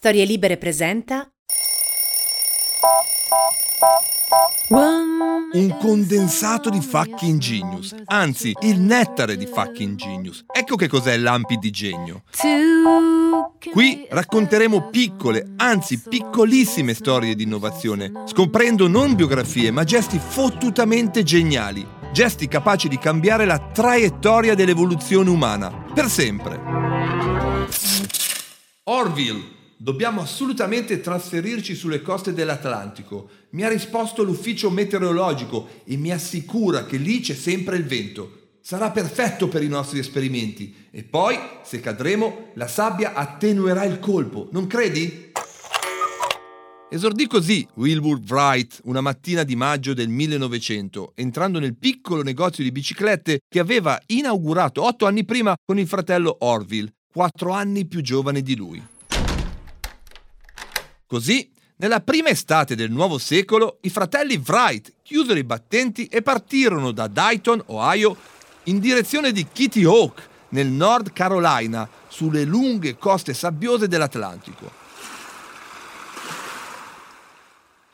Storie Libere presenta Un condensato di fucking genius, anzi il nettare di fucking genius. Ecco che cos'è l'ampi di genio. Qui racconteremo piccole, anzi piccolissime storie di innovazione, scoprendo non biografie ma gesti fottutamente geniali, gesti capaci di cambiare la traiettoria dell'evoluzione umana, per sempre. Orville Dobbiamo assolutamente trasferirci sulle coste dell'Atlantico. Mi ha risposto l'ufficio meteorologico e mi assicura che lì c'è sempre il vento. Sarà perfetto per i nostri esperimenti. E poi, se cadremo, la sabbia attenuerà il colpo, non credi? Esordì così Wilbur Wright una mattina di maggio del 1900, entrando nel piccolo negozio di biciclette che aveva inaugurato otto anni prima con il fratello Orville, quattro anni più giovane di lui. Così, nella prima estate del nuovo secolo, i fratelli Wright chiusero i battenti e partirono da Dayton, Ohio, in direzione di Kitty Hawk, nel Nord Carolina, sulle lunghe coste sabbiose dell'Atlantico.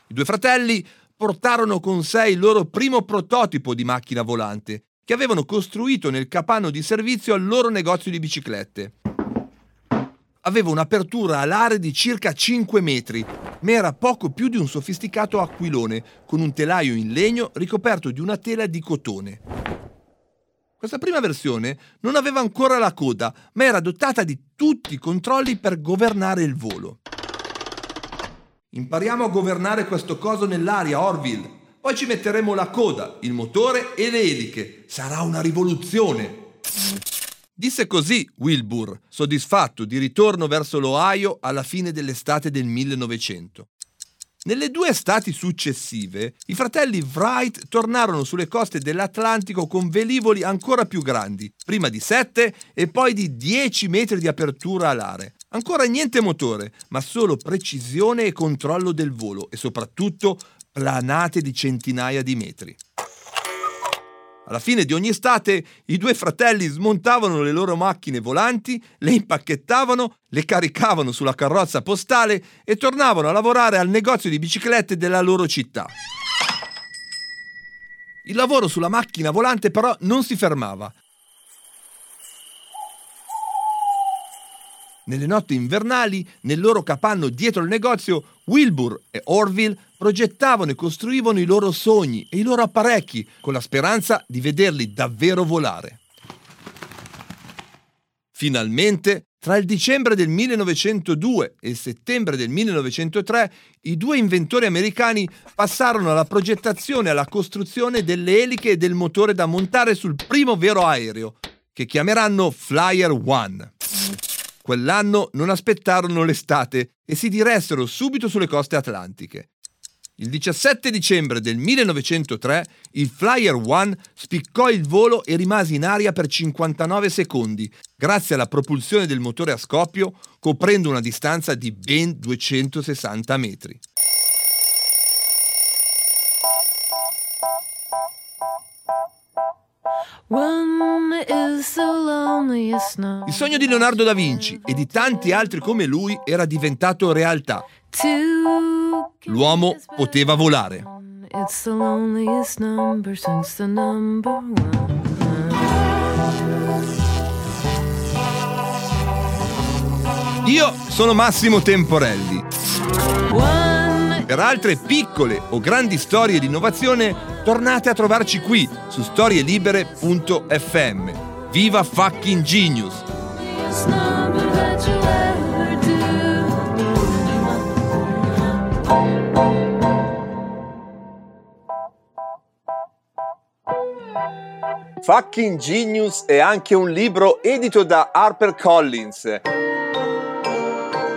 I due fratelli portarono con sé il loro primo prototipo di macchina volante, che avevano costruito nel capanno di servizio al loro negozio di biciclette aveva un'apertura alare di circa 5 metri, ma era poco più di un sofisticato aquilone, con un telaio in legno ricoperto di una tela di cotone. Questa prima versione non aveva ancora la coda, ma era dotata di tutti i controlli per governare il volo. Impariamo a governare questo coso nell'aria, Orville. Poi ci metteremo la coda, il motore e le eliche. Sarà una rivoluzione. Disse così Wilbur, soddisfatto di ritorno verso l'Ohio alla fine dell'estate del 1900. Nelle due estati successive, i fratelli Wright tornarono sulle coste dell'Atlantico con velivoli ancora più grandi, prima di 7 e poi di 10 metri di apertura alare. Ancora niente motore, ma solo precisione e controllo del volo e soprattutto planate di centinaia di metri. Alla fine di ogni estate i due fratelli smontavano le loro macchine volanti, le impacchettavano, le caricavano sulla carrozza postale e tornavano a lavorare al negozio di biciclette della loro città. Il lavoro sulla macchina volante però non si fermava. Nelle notti invernali, nel loro capanno dietro il negozio, Wilbur e Orville progettavano e costruivano i loro sogni e i loro apparecchi con la speranza di vederli davvero volare. Finalmente, tra il dicembre del 1902 e il settembre del 1903, i due inventori americani passarono alla progettazione e alla costruzione delle eliche e del motore da montare sul primo vero aereo, che chiameranno Flyer One. Quell'anno non aspettarono l'estate e si diressero subito sulle coste atlantiche. Il 17 dicembre del 1903 il Flyer One spiccò il volo e rimase in aria per 59 secondi, grazie alla propulsione del motore a scoppio, coprendo una distanza di ben 260 metri. Il sogno di Leonardo da Vinci e di tanti altri come lui era diventato realtà. L'uomo poteva volare. Io sono Massimo Temporelli. Per altre piccole o grandi storie di innovazione, tornate a trovarci qui su storielibere.fm. Viva fucking genius! Fucking Genius è anche un libro edito da HarperCollins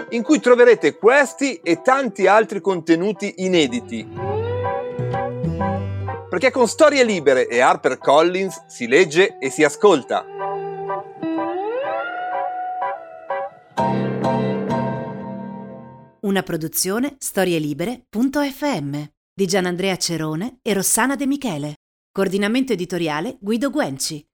in cui troverete questi e tanti altri contenuti inediti. Perché con Storie Libere e HarperCollins si legge e si ascolta. Una produzione storielibere.fm di Gianandrea Cerone e Rossana De Michele. Coordinamento editoriale Guido Guenci.